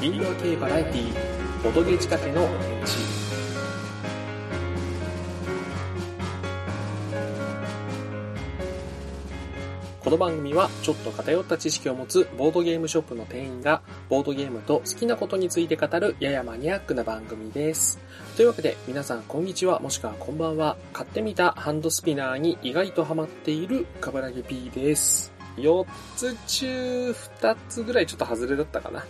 インドア系バラエティー、ボドゲ仕掛けの返事。この番組はちょっと偏った知識を持つボードゲームショップの店員がボードゲームと好きなことについて語るややマニアックな番組です。というわけで皆さんこんにちはもしくはこんばんは。買ってみたハンドスピナーに意外とハマっているカブラギ P です。4つ中2つぐらいちょっと外れだったかな。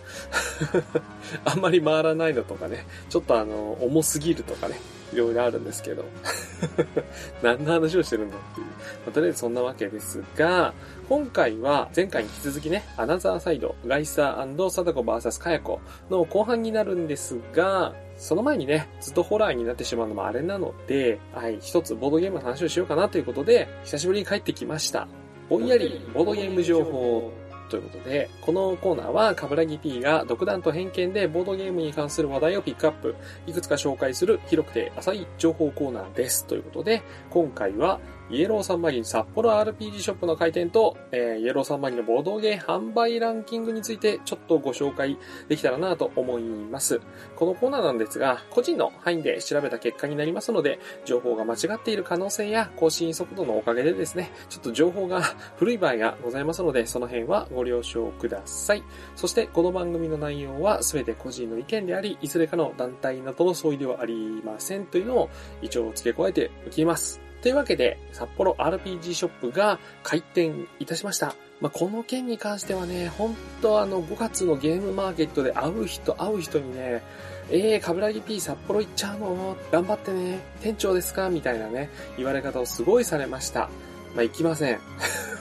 あんまり回らないのとかね、ちょっとあの、重すぎるとかね、いろいろあるんですけど。何の話をしてるんだっていう。まあとりあえずそんなわけですが、今回は前回に引き続きね、アナザーサイド、ガイサーサダコ VS カヤコの後半になるんですが、その前にね、ずっとホラーになってしまうのもあれなので、はい、一つボードゲームの話をしようかなということで、久しぶりに帰ってきました。ぼんやりボードゲーム情報ということで、このコーナーは、カブラギ P が独断と偏見でボードゲームに関する話題をピックアップ、いくつか紹介する広くて浅い情報コーナーです。ということで、今回は、イエローサンマリン札幌 RPG ショップの開店と、えーイエローサンマリンのボードゲー販売ランキングについてちょっとご紹介できたらなと思います。このコーナーなんですが、個人の範囲で調べた結果になりますので、情報が間違っている可能性や更新速度のおかげでですね、ちょっと情報が古い場合がございますので、その辺はご了承ください。そして、この番組の内容は全て個人の意見であり、いずれかの団体などの相違ではありませんというのを一応付け加えておきます。というわけで、札幌 RPG ショップが開店いたしました。まあ、この件に関してはね、本当あの5月のゲームマーケットで会う人、会う人にね、えー、カブラギ P 札幌行っちゃうの？頑張ってね。店長ですか？みたいなね、言われ方をすごいされました。まあ、行きません。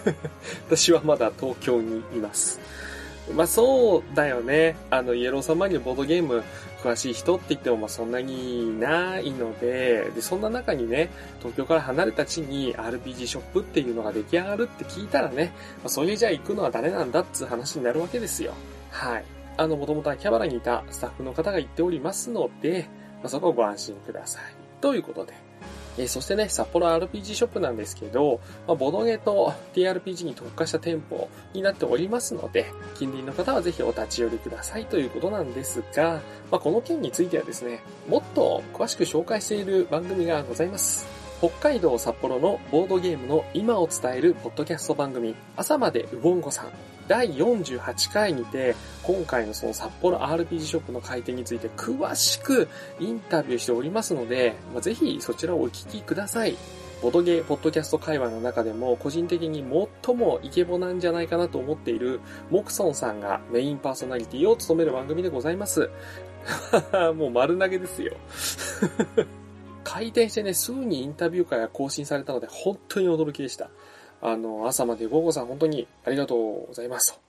私はまだ東京にいます。まあそうだよね。あの、イエローサンマリンのボードゲーム詳しい人って言ってもまあそんなにないので、で、そんな中にね、東京から離れた地に RPG ショップっていうのが出来上がるって聞いたらね、まあ、それじゃあ行くのは誰なんだっつう話になるわけですよ。はい。あの、もともと秋葉原にいたスタッフの方が言っておりますので、まあ、そこはご安心ください。ということで。えーそしてね、札幌 RPG ショップなんですけど、まあ、ボドゲと TRPG に特化した店舗になっておりますので、近隣の方はぜひお立ち寄りくださいということなんですが、まあ、この件についてはですね、もっと詳しく紹介している番組がございます。北海道札幌のボードゲームの今を伝えるポッドキャスト番組、朝までウボンゴさん。第48回にて、今回のその札幌 RPG ショップの開店について詳しくインタビューしておりますので、まあ、ぜひそちらをお聞きください。ボドゲーポッドキャスト界隈の中でも個人的に最もイケボなんじゃないかなと思っているモクソンさんがメインパーソナリティを務める番組でございます。もう丸投げですよ。開店してね、すぐにインタビュー会が更新されたので本当に驚きでした。あの、朝まで午後さん本当にありがとうございます。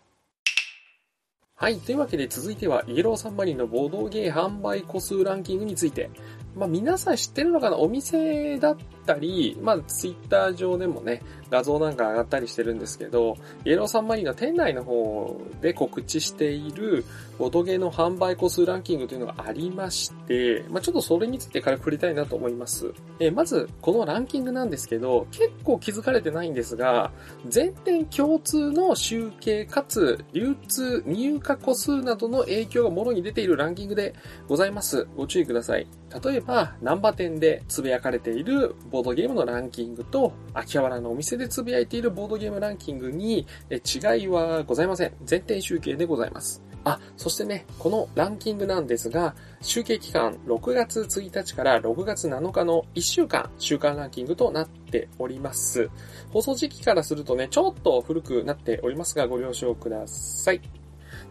はい。というわけで続いては、イエローサンマリンのボードゲー販売個数ランキングについて。まあ皆さん知ってるのかな？お店だったり、まあツイッター上でもね、画像なんか上がったりしてるんですけど、イエローサンマリンの店内の方で告知しているボドゲーの販売個数ランキングというのがありまして、まあちょっとそれについて軽く触れたいなと思います。えーまず、このランキングなんですけど、結構気づかれてないんですが、全店共通の集計かつ流通入荷個数などの影響がもろに出ているランキングでございます。ご注意ください。例えば、ナンバ店でつぶやかれているボードゲームのランキングと、秋葉原のお店でつぶやいているボードゲームランキングにえ違いはございません。全店集計でございます。あ、そしてね、このランキングなんですが、集計期間6月1日から6月7日の1週間、週間ランキングとなっております。放送時期からするとね、ちょっと古くなっておりますが、ご了承ください。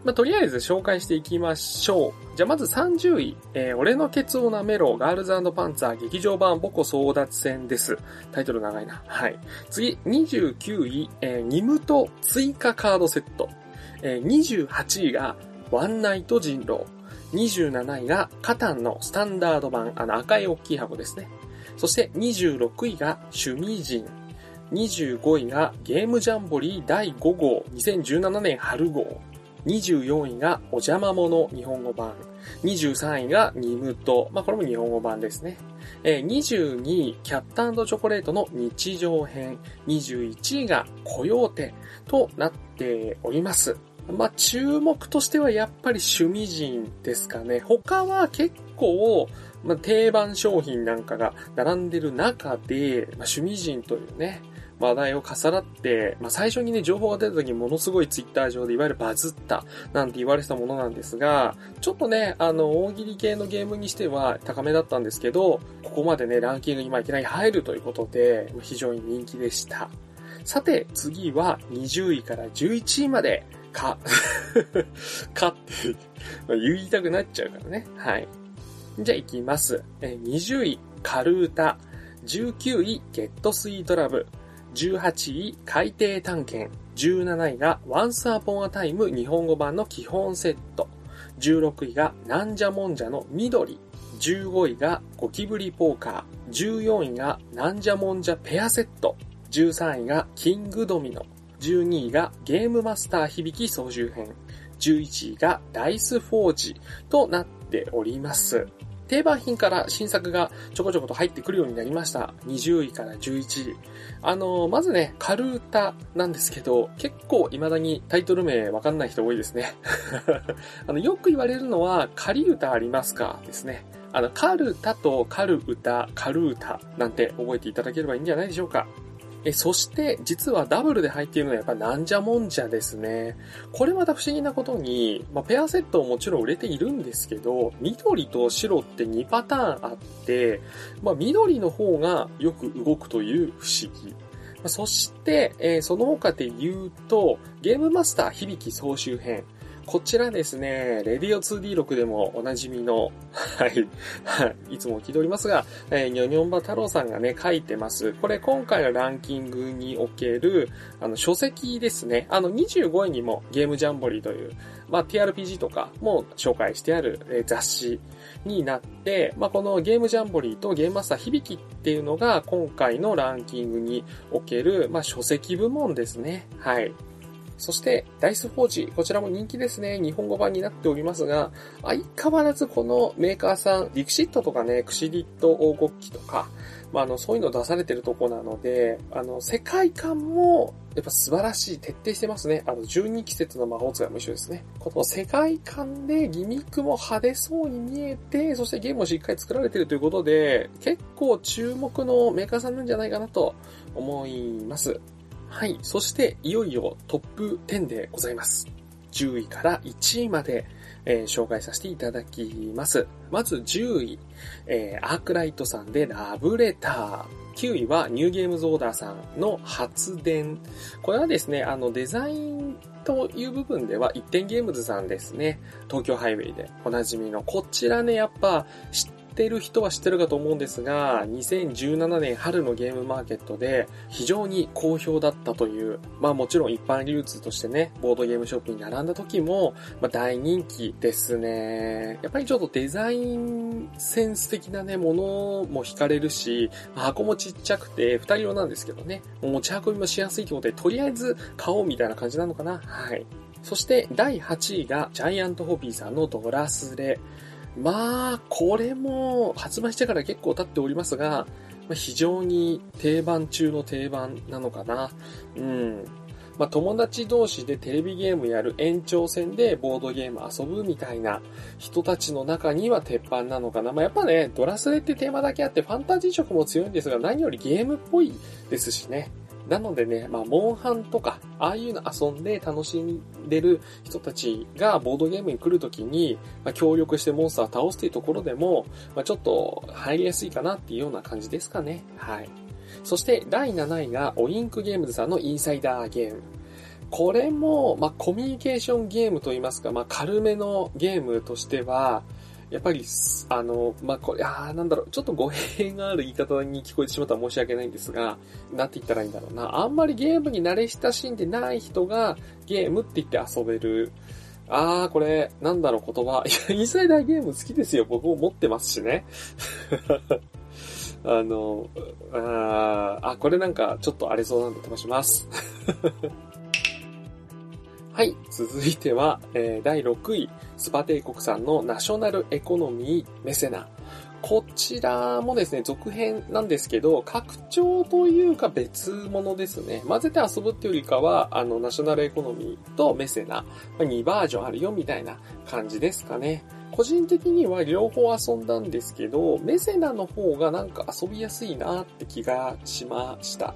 まあ、とりあえず紹介していきましょう。じゃあまず30位、えー俺のケツを舐めろ、ガールズパンツァー劇場版ボコ争奪戦です。タイトル長いな。はい。次、29位、えーニムと追加カードセット。えー28位がワンナイト人狼。27位がカタンのスタンダード版、あの赤い大きい箱ですね。そして26位が趣味人。25位がゲームジャンボリー第5号2017年春号。24位がお邪魔者日本語版。23位がニムト。まあ、これも日本語版ですね。えー、22位、キャットチョコレートの日常編。21位がコヨーテとなっております。まあ、注目としてはやっぱり趣味人ですかね。他は結構、まあ、定番商品なんかが並んでる中で、まあ、趣味人というね、話題を重なって、まあ、最初にね、情報が出た時にものすごいツイッター上でいわゆるバズったなんて言われてたものなんですが、ちょっとね、あの、大喜利系のゲームにしては高めだったんですけど、ここまでね、ランキングに今いきなり入るということで、非常に人気でした。さて、次は20位から11位まで、か、かって言いたくなっちゃうからね。はい。じゃあ行きます。20位、カルータ。19位、ゲットスイートラブ。18位、海底探検。17位が、Once Upon a Time 日本語版の基本セット。16位が、なんじゃもんじゃの緑。15位が、ゴキブリポーカー。14位が、なんじゃもんじゃペアセット。13位が、キングドミノ。12位が、ゲームマスター響き操縦編。11位が、ダイスフォージとなっております。定番品から新作がちょこちょこと入ってくるようになりました。20位から11位。あのー、まずね、カルータなんですけど、結構未だにタイトル名わかんない人多いですね。あの、よく言われるのは、カリ歌ありますかですね。あの、カルタとカル歌、カルータなんて覚えていただければいいんじゃないでしょうか。え、そして、実はダブルで入っているのはやっぱなんじゃもんじゃですね。これまた不思議なことに、まあ、ペアセットももちろん売れているんですけど、緑と白って2パターンあって、まあ、緑の方がよく動くという不思議。そして、えー、その他で言うと、ゲームマスター響き総集編。こちらですね、レディオ 2D6 でもおなじみの、はい、い、いつも聞いておりますが、えー、ニョニョンバ太郎さんがね、書いてます。これ今回のランキングにおける、あの、書籍ですね。あの、25位にもゲームジャンボリーという、まあ、TRPG とかも紹介してある、えー、雑誌になって、まあ、このゲームジャンボリーとゲームマスター響きっていうのが今回のランキングにおける、まあ、書籍部門ですね。はい。そして、ダイスフォージ。こちらも人気ですね。日本語版になっておりますが、相変わらずこのメーカーさん、ディクシットとかね、クシリット王国旗とか、まあ、あの、そういうの出されてるとこなので、あの、世界観も、やっぱ素晴らしい、徹底してますね。あの、12季節の魔法使いも一緒ですね。この世界観でギミックも派手そうに見えて、そしてゲームもしっかり作られてるということで、結構注目のメーカーさんなんじゃないかなと思います。はい。そして、いよいよトップ10でございます。10位から1位まで、えー、紹介させていただきます。まず10位、えー、アークライトさんでラブレター。9位はニューゲームズオーダーさんの発電。これはですね、あのデザインという部分では一点ゲームズさんですね。東京ハイウェイでおなじみの。こちらね、やっぱ知ってる人は知ってるかと思うんですが、2017年春のゲームマーケットで非常に好評だったという、まあもちろん一般流通としてね、ボードゲームショップに並んだ時も、まあ大人気ですね。やっぱりちょっとデザインセンス的なね、ものも惹かれるし、箱もちっちゃくて二人用なんですけどね、持ち運びもしやすいということで、とりあえず買おうみたいな感じなのかな。はい。そして第8位がジャイアントホビーさんのドラスレ。まあ、これも発売してから結構経っておりますが、非常に定番中の定番なのかな。うん。まあ、友達同士でテレビゲームやる延長戦でボードゲーム遊ぶみたいな人たちの中には鉄板なのかな。まあ、やっぱね、ドラスレってテーマだけあってファンタジー色も強いんですが、何よりゲームっぽいですしね。なのでね、まあ、モンハンとか、ああいうの遊んで楽しんでる人たちがボードゲームに来るときに、まあ、協力してモンスターを倒すっていうところでも、まあ、ちょっと入りやすいかなっていうような感じですかね。はい。そして第7位がオインクゲームズさんのインサイダーゲーム。これも、まあ、コミュニケーションゲームといいますか、まあ、軽めのゲームとしては、やっぱり、あの、まあ、これ、あなんだろう、ちょっと語弊がある言い方に聞こえてしまったら申し訳ないんですが、なんて言ったらいいんだろうな。あんまりゲームに慣れ親しんでない人がゲームって言って遊べる。あー、これ、なんだろう、言葉。いや、インサイダーゲーム好きですよ。僕も持ってますしね。あの、ああ、これなんかちょっとあれそうなんで飛ばします。はい、続いては、えー、第6位、スパ帝国さんのナショナルエコノミーメセナ。こちらもですね、続編なんですけど、拡張というか別物ですね。混ぜて遊ぶっていうよりかは、あの、ナショナルエコノミーとメセナ、2バージョンあるよみたいな感じですかね。個人的には両方遊んだんですけど、メセナの方がなんか遊びやすいなって気がしました。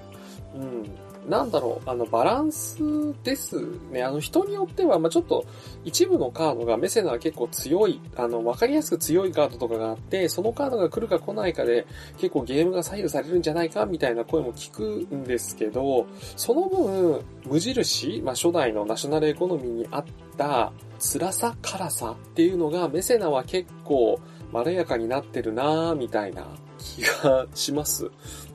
うん。なんだろう、あの、バランスですね。あの、人によっては、まあ、ちょっと、一部のカードがメセナは結構強い、あの、わかりやすく強いカードとかがあって、そのカードが来るか来ないかで、結構ゲームが左右されるんじゃないか、みたいな声も聞くんですけど、その分、無印、まあ、初代のナショナルエコノミーにあった辛さ、辛さっていうのが、メセナは結構、まろやかになってるなぁ、みたいな気がします。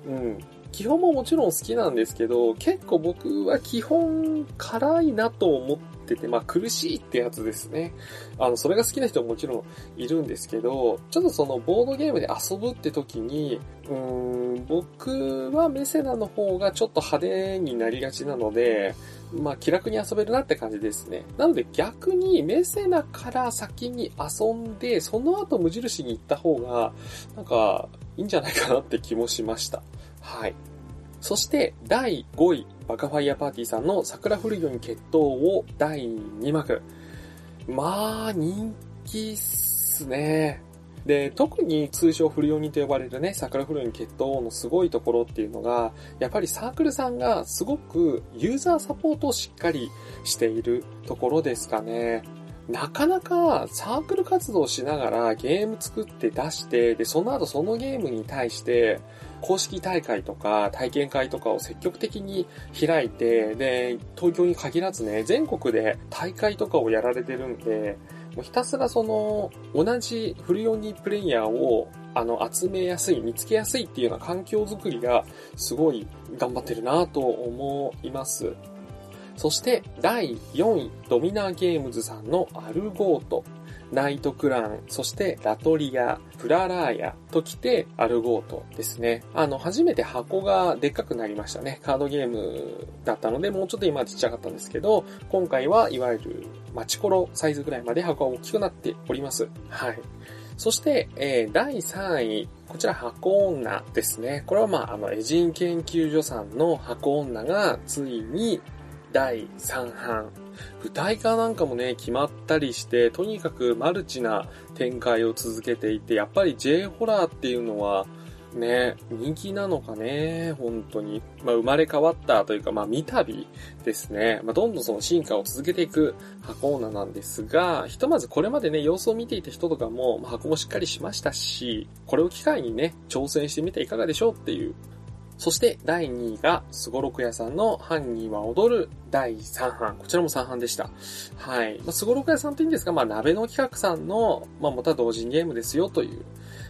うん。基本ももちろん好きなんですけど、結構僕は基本辛いなと思ってて、まあ苦しいってやつですね。あの、それが好きな人ももちろんいるんですけど、ちょっとそのボードゲームで遊ぶって時に、うーん、僕はメセナの方がちょっと派手になりがちなので、まあ気楽に遊べるなって感じですね。なので逆にメセナから先に遊んで、その後無印に行った方が、なんか、いいんじゃないかなって気もしました。はい。そして、第5位、バカファイヤーパーティーさんの桜フルヨに決闘を第2幕。まあ、人気っすね。で、特に通称フルヨニと呼ばれるね、桜フルヨニ決闘のすごいところっていうのが、やっぱりサークルさんがすごくユーザーサポートをしっかりしているところですかね。なかなかサークル活動しながらゲーム作って出して、で、その後そのゲームに対して、公式大会とか体験会とかを積極的に開いて、で、東京に限らずね、全国で大会とかをやられてるんで、もうひたすらその、同じフルヨニプレイヤーをあの、集めやすい、見つけやすいっていうような環境づくりがすごい頑張ってるなと思います。そして第4位、ドミナゲームズさんのアルゴート。ナイトクラン、そしてラトリア、プララーヤと来てアルゴートですね。あの、初めて箱がでっかくなりましたね。カードゲームだったので、もうちょっと今ちっちゃかったんですけど、今回はいわゆるマチコロサイズぐらいまで箱が大きくなっております。はい。そして、えー、第3位、こちら箱女ですね。これはまあ、あの、エジン研究所さんの箱女がついに第3版。舞台化なんかもね、決まったりして、とにかくマルチな展開を続けていて、やっぱり J ホラーっていうのは、ね、人気なのかね、本当に。まあ、生まれ変わったというか、まあ、見旅ですね。まあ、どんどんその進化を続けていく箱女なんですが、ひとまずこれまでね、様子を見ていた人とかも、まあ、箱もしっかりしましたし、これを機会にね、挑戦してみていかがでしょうっていうそして第2位が、すごろく屋さんの犯人は踊る第3版。こちらも3版でした。はい。まあ、すごろく屋さんっていいんですが、まあ、鍋の企画さんの、まあ、また同人ゲームですよという。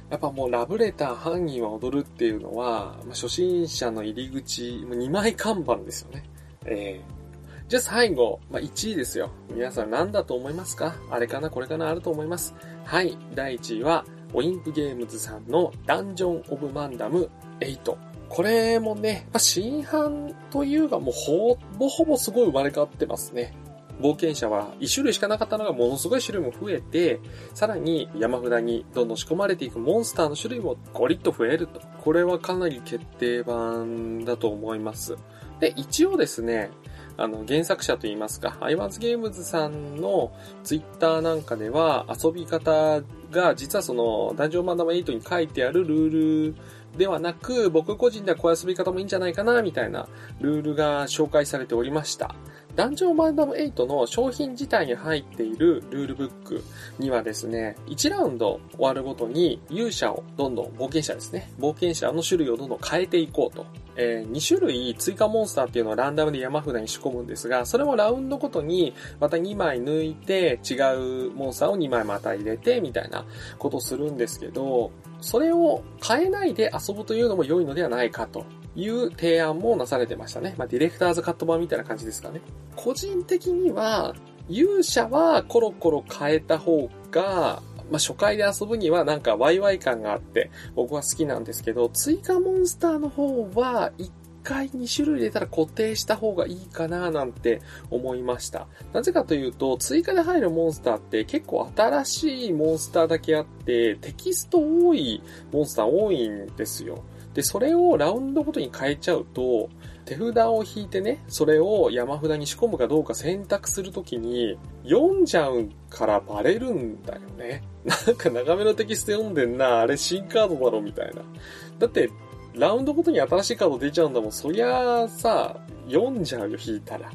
やっぱもうラブレター犯人は踊るっていうのは、まあ、初心者の入り口、もう2枚看板ですよね。えー、じゃあ最後、まあ、1位ですよ。皆さん何だと思いますか？あれかな？これかな？あると思います。はい。第1位は、オインプゲームズさんのダンジョン・オブ・マンダム8。これもね、まあ、新版というかもうほぼほぼすごい生まれ変わってますね。冒険者は1種類しかなかったのがものすごい種類も増えて、さらに山札にどんどん仕込まれていくモンスターの種類もゴリッと増えると。これはかなり決定版だと思います。で、一応ですね、あの、原作者といいますか、アイワンズゲームズさんのツイッターなんかでは遊び方が実はそのダンジョンマンダム8に書いてあるルールではなく、僕個人ではこういう遊び方もいいんじゃないかな、みたいなルールが紹介されておりました。ダンジョンマンダム8の商品自体に入っているルールブックにはですね、1ラウンド終わるごとに勇者をどんどん、冒険者ですね、冒険者の種類をどんどん変えていこうと。えー、2種類追加モンスターっていうのをランダムで山札に仕込むんですが、それもラウンドごとにまた2枚抜いて違うモンスターを2枚また入れてみたいなことするんですけど、それを変えないで遊ぶというのも良いのではないかという提案もなされてましたね。まあ、ディレクターズカット版みたいな感じですかね。個人的には、勇者はコロコロ変えた方が、まあ、初回で遊ぶにはなんかワイワイ感があって僕は好きなんですけど、追加モンスターの方は一回2種類入れたら固定した方がいいかななんて思いました。なぜかというと、追加で入るモンスターって結構新しいモンスターだけあって、テキスト多いモンスター多いんですよ。で、それをラウンドごとに変えちゃうと、手札を引いてね、それを山札に仕込むかどうか選択するときに、読んじゃうからバレるんだよね。なんか長めのテキスト読んでんな、あれ新カードだろ、みたいな。だって、ラウンドごとに新しいカード出ちゃうんだもん。そりゃあさ、読んじゃうよ、引いたら。っ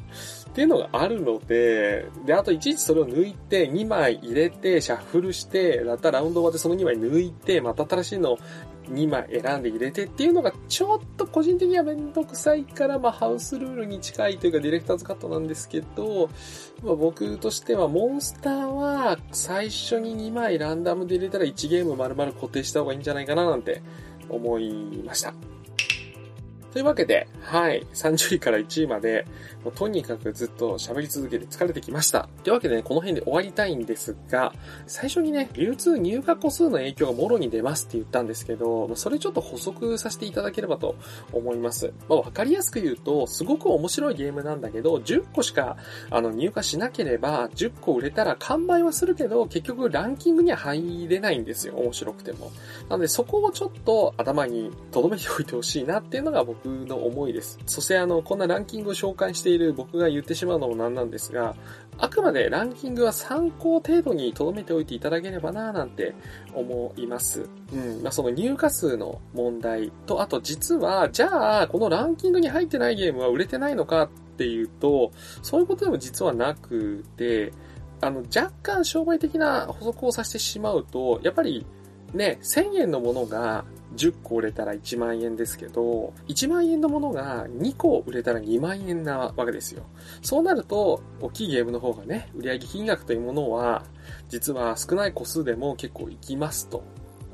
ていうのがあるので、で、あといちいちそれを抜いて、2枚入れて、シャッフルして、だったらラウンド終わってその2枚抜いて、また新しいの2枚選んで入れてっていうのがちょっと個人的にはめんどくさいから、まあハウスルールに近いというかディレクターズカットなんですけど、まあ、僕としてはモンスターは最初に2枚ランダムで入れたら1ゲーム丸々固定した方がいいんじゃないかななんて思いました。というわけで、はい、30位から1位まで、もうとにかくずっと喋り続けて疲れてきました。というわけでね、この辺で終わりたいんですが、最初にね、流通入荷個数の影響がもろに出ますって言ったんですけど、それちょっと補足させていただければと思います。まあ、わかりやすく言うと、すごく面白いゲームなんだけど、10個しか、あの、入荷しなければ、10個売れたら完売はするけど、結局ランキングには入れないんですよ。面白くても。なので、そこをちょっと頭に留めておいてほしいなっていうのが僕の思いです。そしてあの、こんなランキングを紹介してている僕が言ってしまうのもなんなんですが、あくまでランキングは参考程度に留めておいていただければなぁなんて思います。うん。まあ、その入荷数の問題と、あと実は、じゃあ、このランキングに入ってないゲームは売れてないのかっていうと、そういうことでも実はなくて、あの、若干商売的な補足をさせてしまうと、やっぱりね、1000円のものが10個売れたら1万円ですけど、1万円のものが2個売れたら2万円なわけですよ。そうなると、大きいゲームの方がね、売上金額というものは、実は少ない個数でも結構いきますと。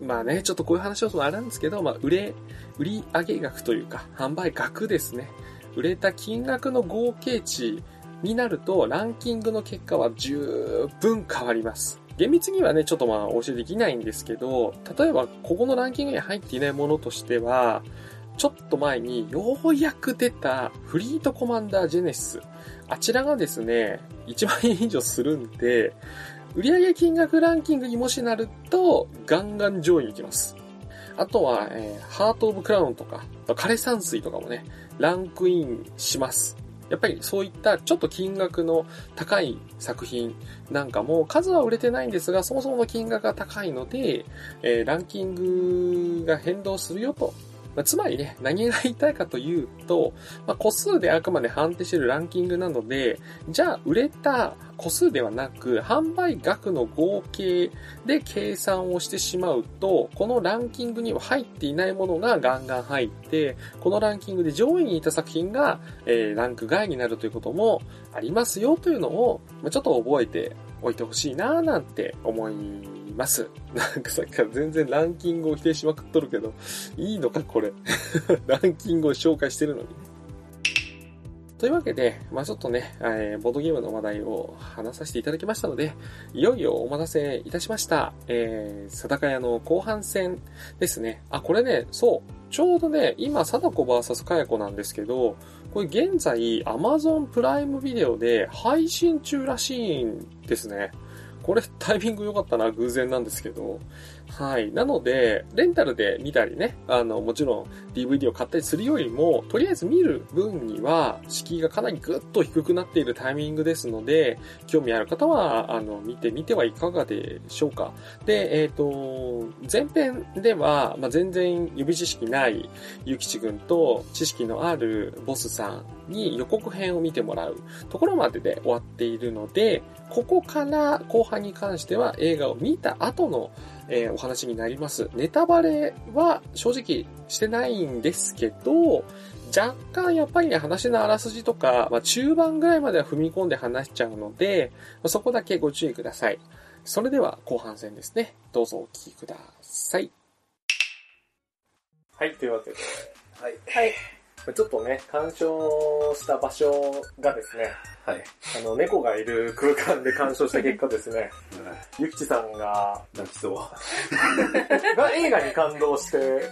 まあね、ちょっとこういう話をするとあれなんですけど、まあ、売れ、売上額というか、販売額ですね。売れた金額の合計値になると、ランキングの結果は十分変わります。厳密にはね、ちょっとまあお教えできないんですけど、例えばここのランキングに入っていないものとしては、ちょっと前にようやく出たフリートコマンダージェネシス。あちらがですね、1万円以上するんで、売上金額ランキングにもしなると、ガンガン上位に行きます。あとは、えー、ハートオブクラウンとか、枯山水とかもね、ランクインします。やっぱりそういったちょっと金額の高い作品なんかも数は売れてないんですが、そもそもの金額が高いので、えー、ランキングが変動するよとまあ、つまりね、何が言いたいかというと、まあ、個数であくまで判定しているランキングなので、じゃあ売れた個数ではなく、販売額の合計で計算をしてしまうと、このランキングには入っていないものがガンガン入って、このランキングで上位にいた作品が、えー、ランク外になるということもありますよというのを、ちょっと覚えておいてほしいなぁなんて思います。なんかさっきから全然ランキングを否定しまくっとるけど、いいのかこれ。ランキングを紹介してるのに。というわけで、まあちょっとね、え、ボードゲームの話題を話させていただきましたので、いよいよお待たせいたしました。えー、貞屋の後半戦ですね。あ、これね、そう。ちょうどね、今、貞子 VS かや子なんですけど、これ現在 Amazon プライムビデオで配信中らしいんですね。これタイミング良かったな、偶然なんですけど。はい。なので、レンタルで見たりね、あの、もちろん DVD を買ったりするよりも、とりあえず見る分には、敷居がかなりぐっと低くなっているタイミングですので、興味ある方は、あの、見てみてはいかがでしょうか。で、えっ、ー、と、前編では、まあ、全然予備知識ないゆきちくんと知識のあるボスさんに予告編を見てもらうところまでで終わっているので、ここから後半に関しては映画を見た後のえー、お話になります。ネタバレは正直してないんですけど、若干やっぱりね、話のあらすじとか、まあ、中盤ぐらいまでは踏み込んで話しちゃうので、まあ、そこだけご注意ください。それでは後半戦ですね。どうぞお聞きください。はい、というわけで。はい。はい。ちょっとね、鑑賞した場所がですね、はい。あの、猫がいる空間で鑑賞した結果ですね、ゆきちさんが、泣きそう。が映画に感動して、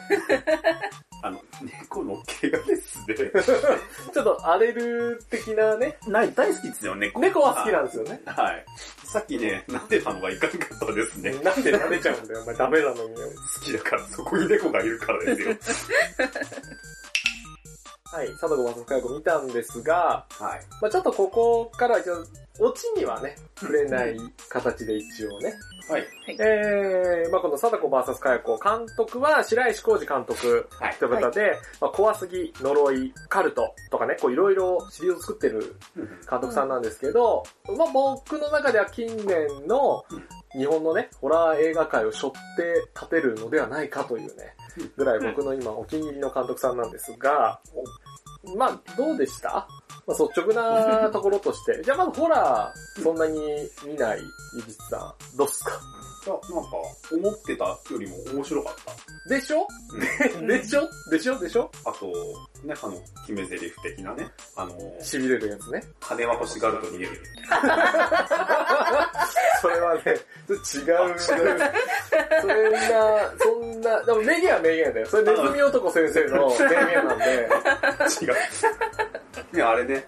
あの、猫の毛がですね。ちょっと荒れる的なね、ない、大好きですよ、猫。猫は好きなんですよね。はい。さっきね、撫でたのがいかんかったですね。なんで食べちゃうんだよ、お前ダメなのに。好きだから、そこに猫がいるからですよ。はい、貞子松深子見たんですが、はい。まあちょっとここからは一応、オチにはね、触れない形で一応ね。はい。えー、まあこの貞子 VS かや子、監督は白石浩二監督はいという方で、まあ怖すぎ、呪い、カルトとかね、こういろいろシリーズを作ってる監督さんなんですけど、まあ僕の中では近年の日本のね、ホラー映画界を背負って立てるのではないかというね、ぐらい僕の今お気に入りの監督さんなんですが、まあどうでした？まあ、率直なところとして。じゃあまずホラー、そんなに見ないゆきちさん、どうっすか？いや、なんか、思ってたよりも面白かった。でしょ？でしょ？でしょ？でしょ？あと、ね、あの、決め台詞的なね、あの、痺れるやつね。金は欲しがると逃げる。それはね、違う。それな、そんな、でも名言は名言だよ。それネズミ男先生の名言なんで。違う。ね、あれね、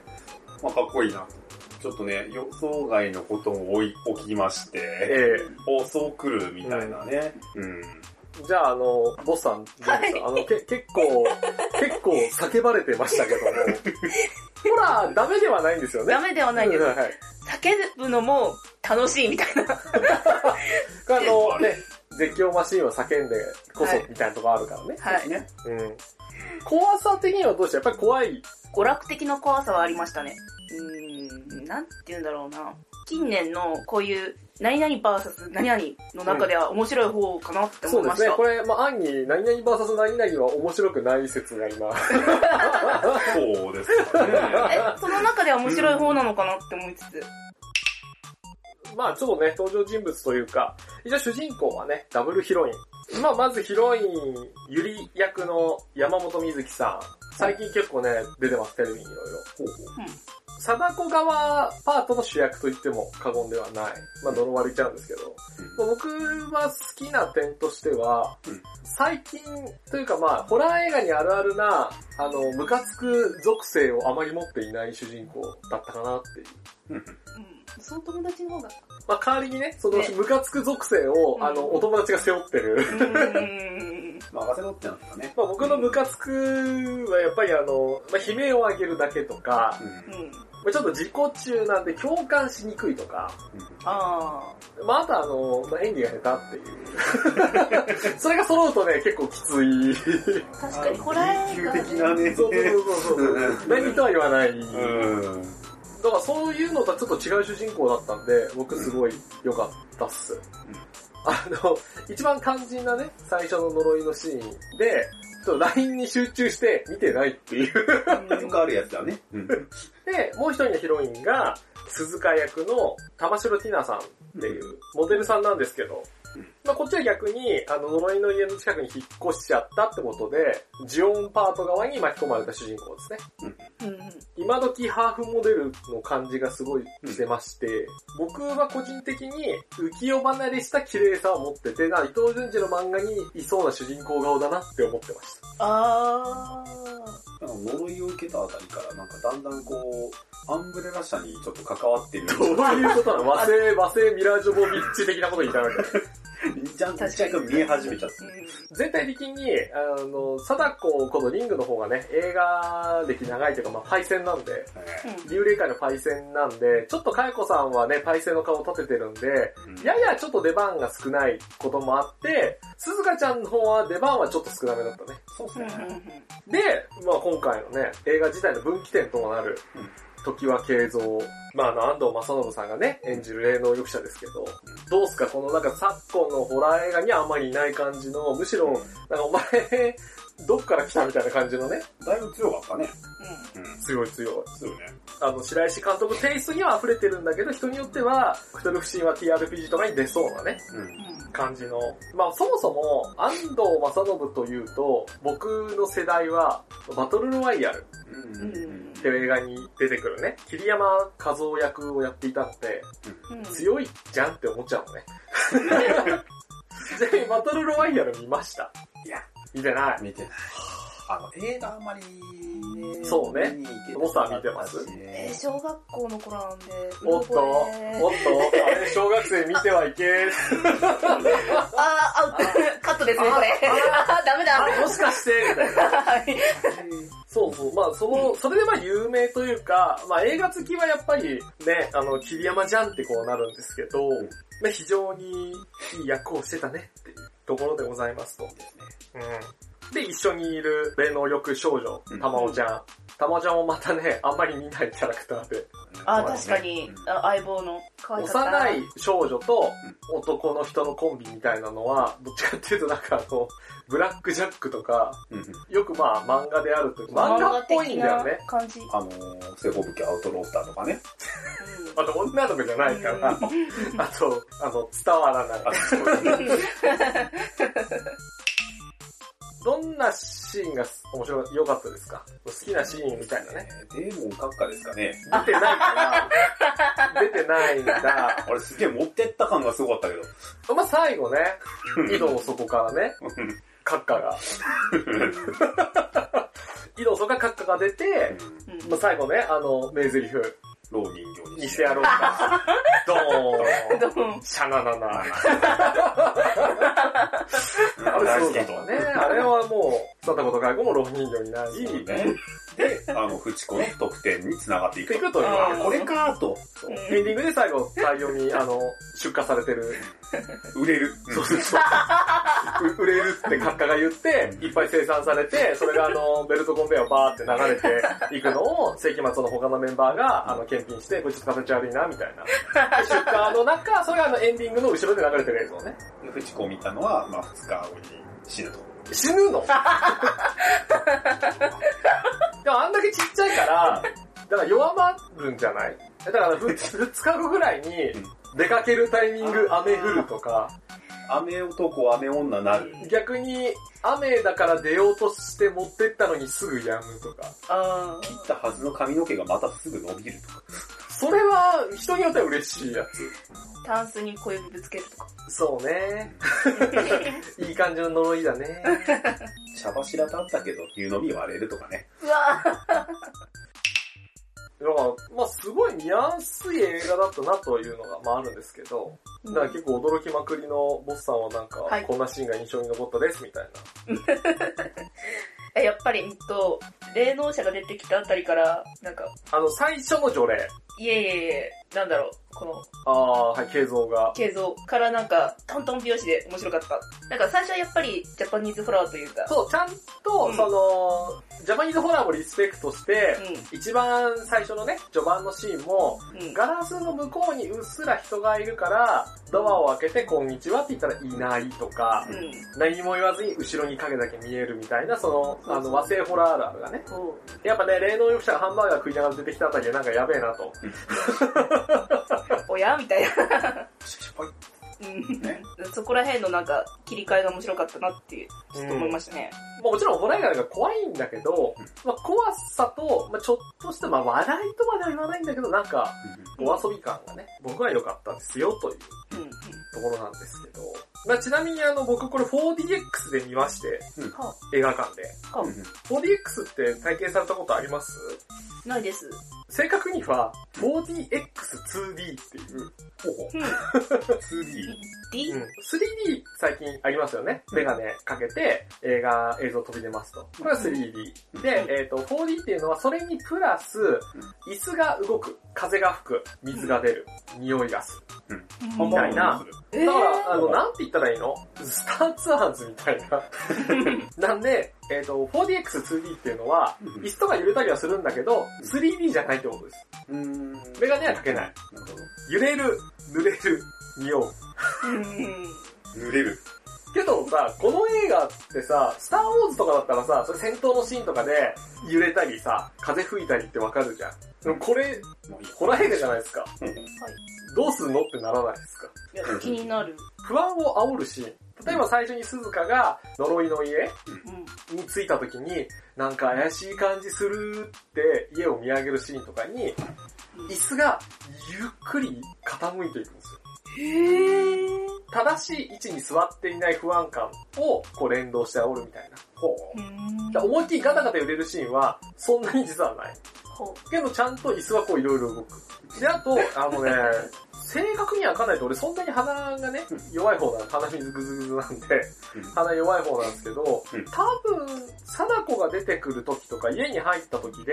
まあかっこいいな。ちょっとね、予想外のことを起きまして、えおそう来るみたいなね。うん。えじゃああの、ボスさん、どうですか、あの、け、結構、結構叫ばれてましたけども。ホラーダメではないんですよね。ダメではないです。はいはい。叫ぶのも楽しいみたいな。あのね、絶叫マシンを叫んでこそはいみたいなとこあるからね。はい。ね。うん。怖さ的にはどうしてやっぱり怖い。娯楽的な怖さはありましたね。うーん、なんて言うんだろうな。近年のこういう何々 VS 何々の中では面白い方かなってそうですね。思いました。これ、まあ、暗に何々 VS 何々は面白くない説が今。そうですかね。え、その中では面白い方なのかなって思いつつ。まあちょっとね、登場人物というか、一応主人公はね、ダブルヒロイン。まあまずヒロイン、ゆり役の山本美月さん。最近結構ね、出てます、テレビにいろいろ。ほうほう貞子側パートの主役と言っても過言ではない。まあ呪われちゃうんですけど。まあ僕は好きな点としては、うん最近というかまあ、ホラー映画にあるあるな、あの、ムカつく属性をあまり持っていない主人公だったかなっていう。うんうん。その友達の方だった。まあ代わりにね、そのねムカつく属性を、うんあの、お友達が背負ってる。任せろってなったね。まあ僕のムカつくはやっぱりあの、まあ悲鳴を上げるだけとか、うんうん。まあちょっと自己中なんで共感しにくいとか、あまああとあの、まあ演技が下手っていう。それが揃うとね、結構きつい。あ。確かに、ホラー映急画的なね。そうそうそうそう。何とは言わない。うん。だからそういうのとはちょっと違う主人公だったんで、僕すごい良かったっす。あの、一番肝心なね、最初の呪いのシーンで、ちょっと LINE に集中して見てないっていう。よくあるやつだね。うん。で、もう一人のヒロインが、鈴鹿役の玉城ティナさんっていうモデルさんなんですけどうん、まあこっちは逆に、あの、呪いの家の近くに引っ越しちゃったってことで、ジオンパート側に巻き込まれた主人公ですね。うんうん。今時ハーフモデルの感じがすごいしてまして、僕は個人的に浮世離れした綺麗さを持ってて、な伊藤潤二の漫画にいそうな主人公顔だなって思ってました。あなんか呪いを受けたあたりから、なんかだんだんこう、アンブレラ社にちょっと関わってる。どういうことなの？和製、和製ミラージョボビッチ的なこと言いたいわけ。じゃん、ちゃんと見え始めちゃった。ー。全体的に、あの、貞子このリングの方がね、映画歴長いというか、まあ、パイセンなんで、うん竜霊界のパイセンなんで、ちょっとかやこさんはね、パイセンの顔を立ててるんで、ややちょっと出番が少ないこともあって、鈴鹿ちゃんの方は出番はちょっと少なめだったね。そうっすうんうんね。で、まあ今回のね、映画自体の分岐点ともなるうん、時は慶三。まああの、安藤正信さんがね、演じる霊能力者ですけど、どうすか？このなんか昨今のホラー映画にはあんまりいない感じの、むしろ、なんかお前、どっから来たみたいな感じのね、だいぶ強かったね。うん。強い強い。そうね。あの、白石監督テイストには溢れてるんだけど、人によっては、クトルフ神話 TRPG とかに出そうなね、うん。感じの。まあ、そもそも、安藤正信というと、僕の世代は、バトルロワイヤルうん。うんっていう映画に出てくるね、桐山和夫役をやっていたので、うん強いじゃんって思っちゃうのね。ちなみにバトルロワイヤル見ました？いや、見てない。見てない。あの、映画あんまりね、そうね見に行けてボスは見てますえー小学校の頃なんで、おっと、おっと、あれ小学生見てはいけー。あー、アウト、カットですね、これ。ダメだ。あ、もしかして、みたいな。はい そうそう。まあ、その、それでまあ有名というか、まあ映画好きはやっぱりね、あの、桐山じゃんってこうなるんですけど、んまあ非常にいい役をしてたねっていうところでございますと。うん。で、一緒にいる霊能力少女うん、たまおちゃん。たまおちゃんもまたね、あんまり見ないキャラクターで。あー、確かに、あ相棒の可愛かった。幼い少女と男の人のコンビみたいなのは、どっちかっていうとなんかあの、ブラックジャックとか、うんうんよくまあ漫画であると漫画っぽいんだよね。感じ。あのー、聖母武器アウトロースターとかね。あと女の子じゃないから、あと、あの、伝わらない。どんなシーンが面白か良かったですか？好きなシーンみたいなね。デーモン閣下ですかね。出てないから、出てないんだ。あれすげえ持ってった感がすごかったけど。まあ最後ね、井戸の底からね、閣下が。井戸の底から閣下が出て、うんまあ最後ね、あの、名台詞老人形ににしてやろうか。ドーン。どうもシャナナナ。あれそうだったね。あれはもう、貞子と外子も老人形になり、ね。で、あの、フチコの得点に繋がっていくい。くというあわこれかと。け。エンディングで最後、大量に、あの、出荷されてる。売れる。そうそうそう。う売れるって閣下が言って、いっぱい生産されて、それがあの、ベルトコンベヤーをバーって流れていくのを、世紀末の他のメンバーが、あの、検品して、これちょっと形悪いな、みたいな。出荷の中、それがあの、エンディングの後ろで流れてる映像ね。フチコを見たのは、まあ、2日後に死ぬと。死ぬの でもあんだけちっちゃいから、だから弱まるんじゃないだからふ2日後ぐらいに、出かけるタイミング雨降るとか、雨男、雨女なる。逆に雨だから出ようとして持ってったのにすぐ止むとか。あ切ったはずの髪の毛がまたすぐ伸びるとか。それは人によっては嬉しいやー、タンスに小指ぶつけるとか。つ。そうね。いい感じの呪いだね。茶柱立ったけど、湯飲み割れるとかね。うわだから、まあすごい見やすい映画だったなというのが、まああるんですけど、だから結構驚きまくりのボスさんはなんか、はいこんなシーンが印象に残ったですみたいな。やっぱり、えっと、霊能者が出てきたあたりから、なんか、あの、最初の除霊。いえいえいえ、なんだろう、この、ああ、はい、形像が。形像からなんか、トントン拍子で面白かった。なんか最初はやっぱり、ジャパニーズホラーというか、そう、ちゃんと、うんその、ジャパニーズホラーもリスペクトして、う一番最初のね、序盤のシーンも、ん、うん。ガラスの向こうにうっすら人がいるから、ドアを開けてこんにちはって言ったらいないとか、うん。何も言わずに後ろに影だけ見えるみたいな、その、あの、和製ホラーあるあるがね。そやっぱね、霊能力者がハンバーガー食いながら出てきたあたりでなんかやべえなと。う。おやみたいな。ねそこら辺のなんか、切り替えが面白かったなっていう、ちょっと思いましたね。まあもちろんホラー映画が怖いんだけど、まあ怖さと、まあちょっとした、まあ話題とまでは言わないんだけど、なんか、お遊び感がね、僕は良かったですよといううん。うん。ところなんですけど、まあちなみにあの僕これ 4DX で見まして、は映画館で。あ、は 4DX って体験されたことあります？あ、ないです。正確には 4DX2D っていう、ほうほうん。う。2D。D? うん、3D 最近ありますよね。メガネかけて映画、映像飛び出ますと。これは 3D。で、えっ、と、4D っていうのはそれにプラス、椅子が動く、風が吹く、水が出る、匂いがする。みみたいな。えだから、あの、なんて言ったらいいの？スターツアーズみたいな。なんで、えっ、と、4DX2D っていうのは、椅子とか揺れたりはするんだけど、3D じゃないってことです。うーん。メガネはかけない。なるほど。揺れる、濡れる、匂う。うん。濡れる。けどさ、この映画ってさ、スターウォーズとかだったらさ、それ戦闘のシーンとかで揺れたりさ、風吹いたりってわかるじゃん。でもこれ、もういいホラー映画じゃないですか。うんどうすんのってならないですか？いや気になる。不安を煽るシーン。例えば最初に鈴鹿が呪いの家うん。に着いた時に、なんか怪しい感じするって家を見上げるシーンとかに、椅子がゆっくり傾いていくんですよ。へー。正しい位置に座っていない不安感をこう連動して煽るみたいな。ほう。思いっきりガタガタ揺れるシーンはそんなに実はない。ほけどちゃんと椅子はこういろいろ動く。で、あと、あのね、正確にはわかんないと俺そんなに鼻がね、弱い方なの。鼻水グズグズなんで、鼻弱い方なんですけど、うん。多分、貞子が出てくる時とか家に入った時で、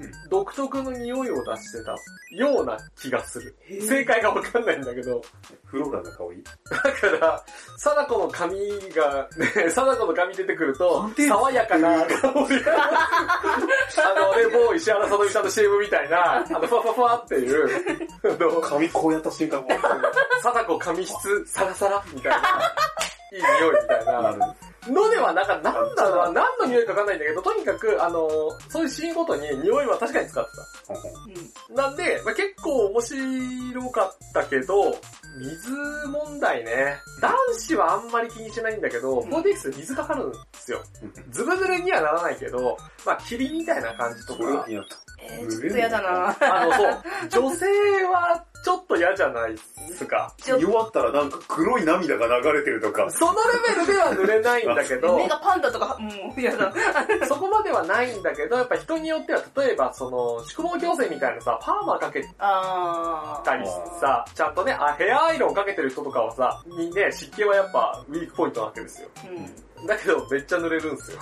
うん。独特の匂いを出してたような気がする。正解がわかんないんだけど、フローラの香りだから、貞子の髪が、ね、貞子の髪出てくると爽やかな香りが、あのね、某石原さとみさんの CM みたいな、あの、ふわふわふわっていう、髪こうやった瞬間も貞子髪質サラサラみたいな、いい匂いみたいな。なる。のではなんか、なんだろうな、何の匂いかわかんないんだけど、とにかく、あの、そういうシーンごとに匂いは確かに使ってほんほんう。うん。た。なんで、まあ、結構面白かったけど、水問題ね。男子はあんまり気にしないんだけど、うん 4DX で水かかるんですよ。ズブズレにはならないけど、まあ、霧みたいな感じとか。えー、ちょっとやだなあの、そう、女性はちょっと嫌じゃないですか。弱ったらなんか黒い涙が流れてるとか。そのレベルでは濡れないんだけど、目がパンダとか、もう、やだ。そこまではないんだけど、やっぱ人によっては、例えば、その、宿毛矯正みたいなさ、パーマかけ。たりさ、ちゃんとね、あ、ヘアアイロンかけてる人とかはさ、にね、湿気はやっぱウィークポイントなわけですよ。うん。だけど、めっちゃ濡れるんですよ。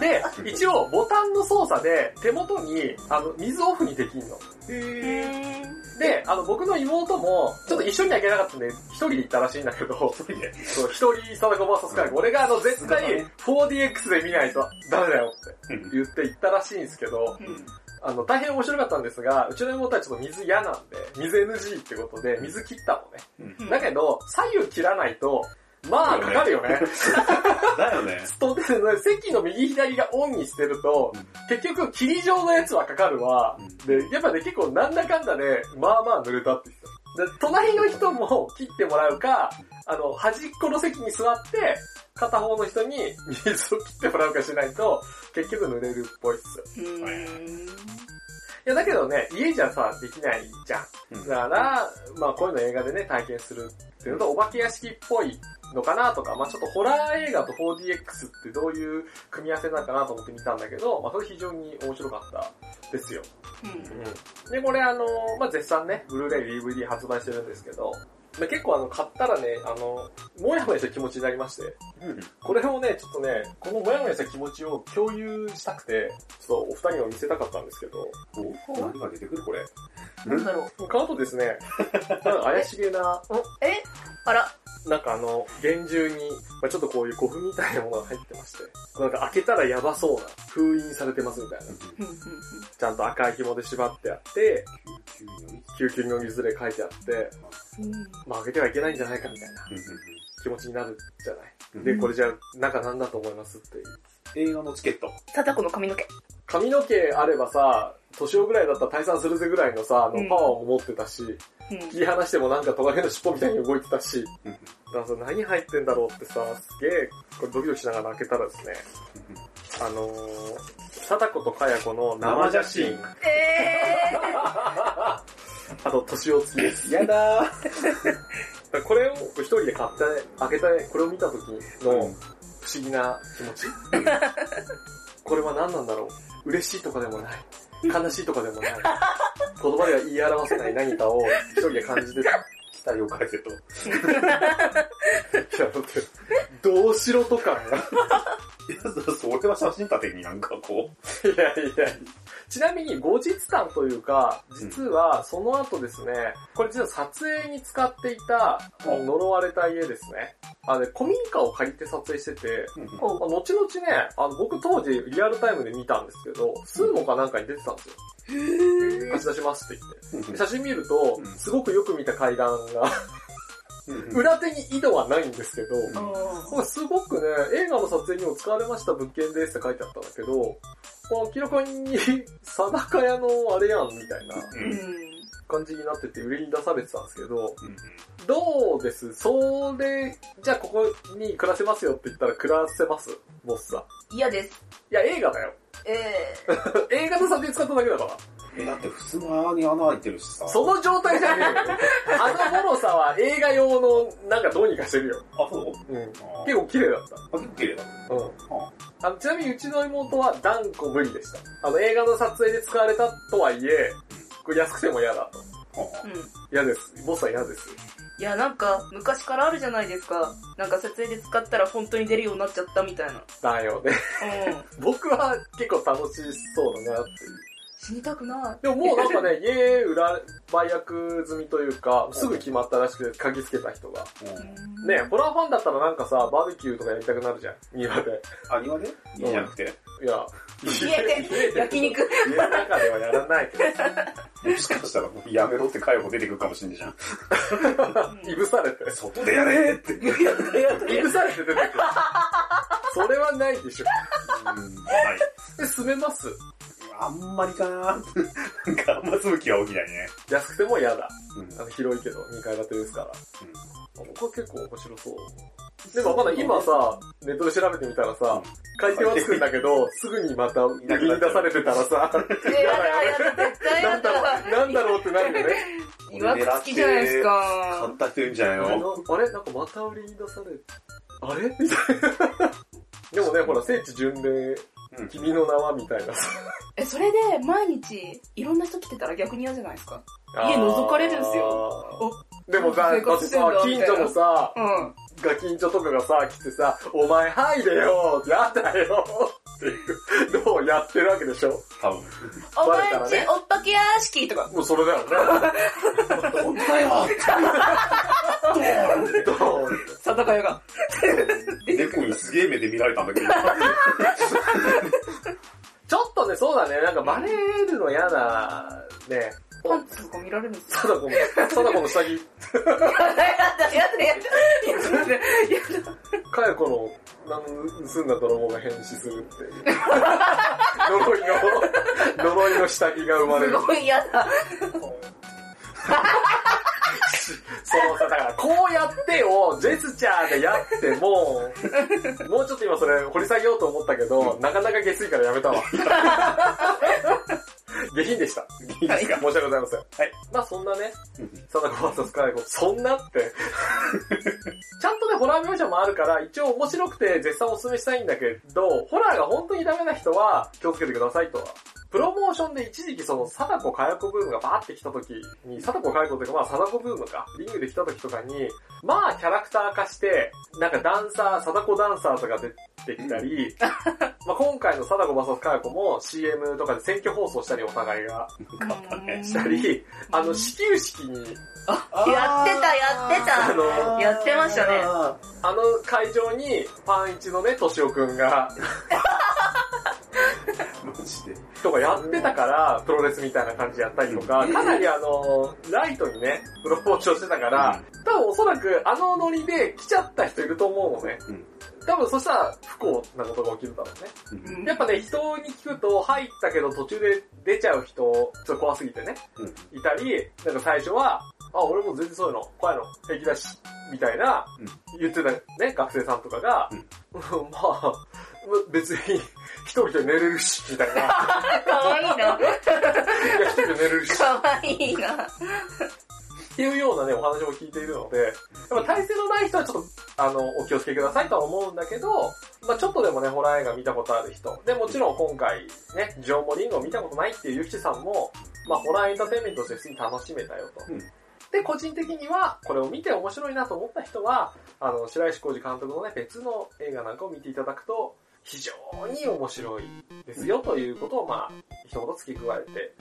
で、一応、ボタンの操作で、手元に、あの、水オフにできんの。うーん。で、あの、僕の妹も、ちょっと一緒には行けなかったんで、一人で行ったらしいんだけど、一人で。そう、一人、貞子 VS カイ俺があの、絶対 4DX で見ないとダメだよってうん言って行ったらしいんですけど、うん。あの、大変面白かったんですが、うちの妹はちょっと水嫌なんで、水 NG ってことで、水切ったのね。うんだけど、左右切らないと、まあ、かかる よね。だよね。とで、席の右左がオンにしてると、結局、霧状のやつはかかるわ。で、やっぱね、結構なんだかんだで、まあまあ濡れたって言ってた。で、隣の人も切ってもらうか、あの、端っこの席に座って、片方の人に水を切ってもらうかしないと、結局濡れるっぽいっす。いや、だけどね、家じゃさ、できないじゃん。うんだから、まあこういうの映画でね、体験するっていうのと、お化け屋敷っぽいのかなとか、まあちょっとホラー映画と 4DX ってどういう組み合わせなのかなと思って見たんだけど、まあそれ非常に面白かったですよ。うん。うん。で、これあの、まあ絶賛ね、ブルーレイ DVD 発売してるんですけど、まあ結構あの、買ったらね、あの、もやもやした気持ちになりまして、これをね、ちょっとね、このもやもやした気持ちを共有したくて、ちょっとお二人にも見せたかったんですけど、お何が出てくるこれ？なんだろう。買うとですね、なんか怪しげな、え？あら。なんかあの、厳重に、まあ、ちょっとこういう古墳みたいなものが入ってまして、なんか開けたらやばそうな、封印されてますみたいな。うんうんちゃんと赤い紐で縛ってあって、急に救急の水で書いてあって、うん。まあ開けてはいけないんじゃないかみたいな気持ちになるじゃない。で、これじゃあ、中なんだと思いますっていう。映画のチケット。貞子の髪の毛。髪の毛あればさ、年をぐらいだったら退散するぜぐらいのさ、あのうんパワーも持ってたし、うん。切り離してもなんかトカゲの尻尾みたいに動いてたし、うんだからそれ何入ってんだろうってさ、すげえ、これドキドキしながら開けたらですね、あのー、貞子とかや子の生写真、え あと年を付きです。やだ これを一人で買って、開けて、これを見た時の不思議な気持ち？これは何なんだろう？嬉しいとかでもない。悲しいとかでもない。言葉では言い表せない何かを一人で感じてた。期 待を返せと。どうしろとか。いや、それは写真立てになんかこいやいやちなみに後日談というか、実はその後ですね、これ実は撮影に使っていたうん呪われた家ですね。あのね、古民家を借りて撮影してて、後々ね、あの僕当時リアルタイムで見たんですけど、スーモかなんかに出てたんですよ。う。へ貸し出しますって言って。写真見るとうん、すごくよく見た階段がうん裏手に井戸はないんですけど、うんなんかすごくね、映画の撮影にも使われました物件ですって書いてあったんだけど、まあ明らかに、定か屋のあれやん、みたいなうん感じになってて売りに出されてたんですけど、うんどうです？それ、じゃあここに暮らせますよって言ったら暮らせます？ボスさん。嫌です。いや、映画だよ。え 映画の撮影使っただけだから。え、だって普通の穴に穴開いてるしさ。その状態じゃねえよ。あの脆さは映画用のなんかどうにかしてるよ。あ、そう？うん。あ結構綺麗だった。あ、結構綺麗だ。うん。あのちなみにうちの妹は断固無理でした。あの映画の撮影で使われたとはいえ、これ安くても嫌だと。ーうん。嫌です。ボスは嫌です。いや、なんか、昔からあるじゃないですか。なんか撮影で使ったら本当に出るようになっちゃったみたいな。だよね。うん。僕は結構楽しそうだなっていう。死にたくない。でももうなんかね、家裏売約済みというか、すぐ決まったらしくて、鍵つけた人が。うんねホラーファンだったらなんかさ、バーベキューとかやりたくなるじゃん。庭で。あ、庭で？家じゃなくて？いや、家で 焼肉。家の中ではやらないけど。もしかしたらもうやめろって介護出てくるかもしんないじゃん。いぶされて。外でやれって。いぶされて出てくる。それはないでしょ。うん。はい。で、住めます？あんまりかななんかあんま住む気は起きないね。安くても嫌だ。うんあの広いけど、2階建てですから。うん僕は結構面白そう。でもまだ今さ、ネットで調べてみたらさ、買い手はつくんだけど、すぐにまた売りに出されてたらさ、え、やだやだ、絶対やなんだろだ。う、なんだろうってなるよね。いわくつきじゃないです買か。った人いるんじゃないあれの？あれ？なんかまた売りに出されあれ？みたいな。でもね、ほら、聖地巡礼、うん君の名はみたいなさ。え、それで毎日いろんな人来てたら逆に嫌じゃないですか？家覗かれるんすよ。でもさ、生だってさ近所のさ、うん。ガキンチョとかがさ、来てさ、お前はいでよやだよっていうのをやってるわけでしょ？多分。お前んちおっぱけ屋敷とか。もうそれだよね。本当だよどう？定かよが。猫にすげえ目で見られたんだけど。ちょっとね、そうだね、なんかバレるの嫌だね。パンツとか見られるんですか？貞子の、貞子の下着、やだやだやだやだ。やだ。かよこの、盗んだ泥棒が変死するっていう。呪いの、呪いの下着が生まれるす。ごい嫌だ。そのさ、だから、こうやってをジェスチャーでやっても、もうちょっと今それ掘り下げようと思ったけど、なかなか下水からやめたわ。下品でした。いいですか申し訳ございません。はい。まあそんなね、貞子 VS カイコ、そんなって。ちゃんとね、ホラー描写もあるから、一応面白くて絶賛お勧めしたいんだけど、ホラーが本当にダメな人は気をつけてくださいとは。プロモーションで一時期その、貞子かや子ブームがバーって来た時に、貞子かや子というかまあ、貞子ブームか、リングで来た時とかに、まあ、キャラクター化して、なんかダンサー、貞子ダンサーとか出てきたり、まあ今回の貞子 VS かや子も CM とかで選挙放送したりお互いが。したり、あの、始球式に、やってたやってた。あのやってましたね。あの会場に、パンイチのね、としおくんが。とかやってたから、プロレスみたいな感じでやったりとか、かなりあの、ライトにね、プロモーションしてたから、多分おそらくあのノリで来ちゃった人いると思うのね。うん。多分そしたら不幸なことが起きるだろうね。うん。やっぱね、人に聞くと入ったけど途中で出ちゃう人、ちょっと怖すぎてね、うん。いたり、なんか最初は、あ、俺も全然そういうの、怖いの、平気だし、みたいな、言ってたね、学生さんとかが、うん。まあ、別に、一人で寝れるし、みたいな。かわいいな。いや、一人で寝れるし、かわいいな。っていうようなね、お話も聞いているので、やっぱ体勢のない人はちょっと、あの、お気をつけくださいとは思うんだけど、まあちょっとでもね、ホラー映画見たことある人。で、もちろん今回、ね、ジョーモリンゴを見たことないっていうゆきちさんも、まあホラーエンターテインメントとして普通に楽しめたよと。うんで、個人的には、これを見て面白いなと思った人は、あの、白石浩二監督のね、別の映画なんかを見ていただくと、非常に面白いですよということを、まあ一言付け加えて。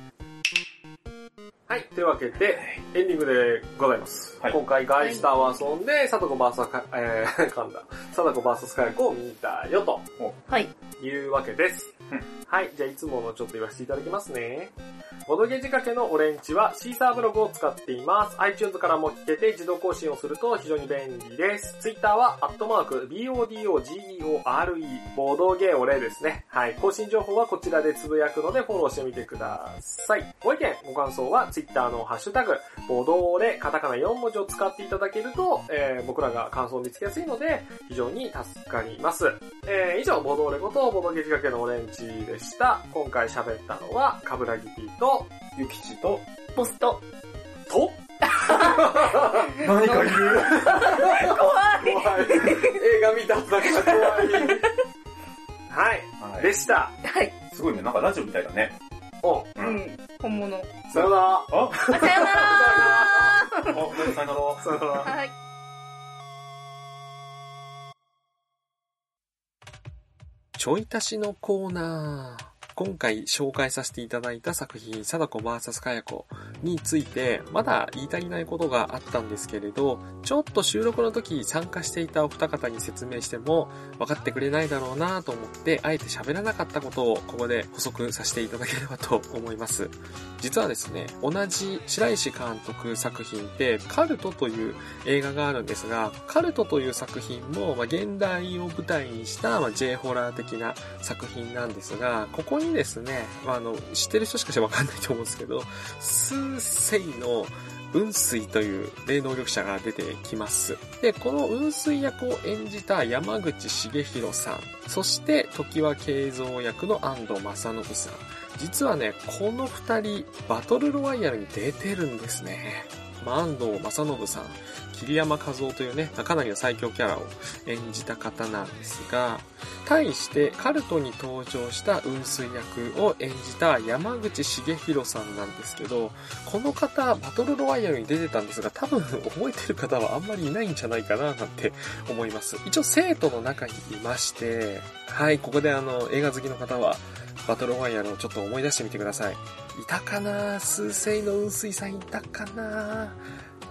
はい。というわけで、エンディングでございます。はい今回、ガイスターを遊んで、貞子 VS か、えー、噛んだ。貞子 VS カイコを見たよとはい。いうわけです。うんはい、じゃあいつものちょっと言わせていただきますね。ボドゲ仕掛けのオレンジはシーサーブログを使っています。iTunes からも聞けて自動更新をすると非常に便利です。Twitter は、アットマーク、BODOGEORE、ボドゲオレですね。はい、更新情報はこちらでつぶやくのでフォローしてみてください。ご意見、ご感想は Twitter のハッシュタグ、ボドオレ、カタカナ4文字を使っていただけると、えー僕らが感想を見つけやすいので、非常に助かります。えー以上、ボドオレことボドゲ仕掛けのオレンジでした。今回喋ったのは、カブラギピーと、ゆきちと、ポスト。と、何か言う 怖い怖い。映画見た後だから怖い。はい、はいでした。はい。すごいね、なんかラジオみたいだね。お、う。うんん。本物。さよなら。あ？あさよなら あ、さよなら。さよなら。はい。ちょい足しのコーナー。今回紹介させていただいた作品、貞子 VS かや子について、まだ言い足りないことがあったんですけれど、ちょっと収録の時参加していたお二方に説明しても分かってくれないだろうなと思って、あえて喋らなかったことをここで補足させていただければと思います。実はですね、同じ白石監督作品で、カルトという映画があるんですが、カルトという作品も、ま、現代を舞台にした、まあ、J ホラー的な作品なんですが、ここにですね、まあ、あの、知ってる人しかしわかんないと思うんですけど、スーセイの雲水という霊能力者が出てきます。で、この雲水役を演じた山口茂弘さん、そして時は慶三役の安藤正信さん。実はね、この二人、バトルロワイヤルに出てるんですね。まあ、安藤正信さん、桐山和夫というね、かなりの最強キャラを演じた方なんですが、対してカルトに登場した雲水役を演じた山口茂弘さんなんですけど、この方、バトルロワイヤルに出てたんですが、多分覚えてる方はあんまりいないんじゃないかななんて思います。一応生徒の中にいまして、はい、ここであの、映画好きの方は、バトルロワイヤルをちょっと思い出してみてください。いたかな数星の雲水さんいたかな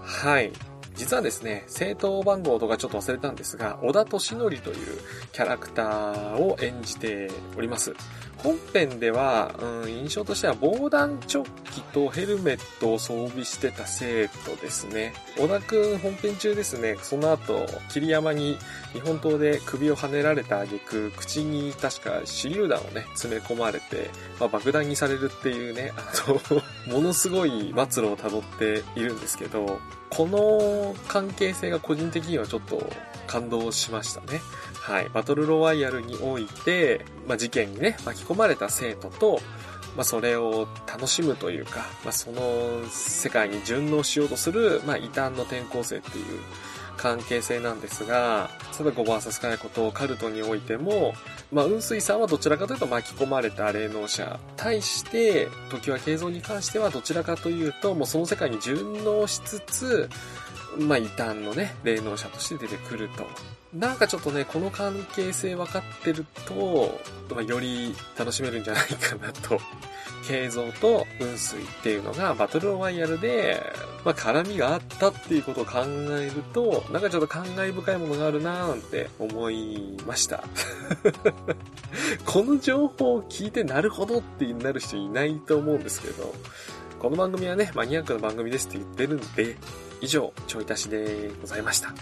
はい。実はですね、正当番号とかちょっと忘れたんですが、小田敏則というキャラクターを演じております。本編では、うん、印象としては防弾チョッキとヘルメットを装備してた生徒ですね。小田くん本編中ですね、その後、桐山に日本刀で首をはねられた挙句、口に確か手榴弾をね、詰め込まれて、まあ、爆弾にされるっていうね、あの、ものすごい末路をたどっているんですけど、この関係性が個人的にはちょっと感動しましたね。はい。バトルロワイヤルにおいて、まあ、事件にね、巻き込まれた生徒と、まあ、それを楽しむというか、まあ、その世界に順応しようとする、まあ、異端の転校生っていう関係性なんですが、貞子 VS カヤコとカルトにおいても、まあ、雲水さんはどちらかというと巻き込まれた霊能者。対して、時は慶三に関してはどちらかというと、もうその世界に順応しつつ、まあ、異端のね、霊能者として出てくると。なんかちょっとね、この関係性分かってると、まあ、より楽しめるんじゃないかなと。慶三と雲水っていうのがバトルロワイヤルで、まあ、絡みがあったっていうことを考えると、なんかちょっと感慨深いものがあるなーなんて思いました。この情報を聞いてなるほどってなる人いないと思うんですけど、この番組はね、マニアックな番組ですって言ってるんで、以上、ちょい足しでございました。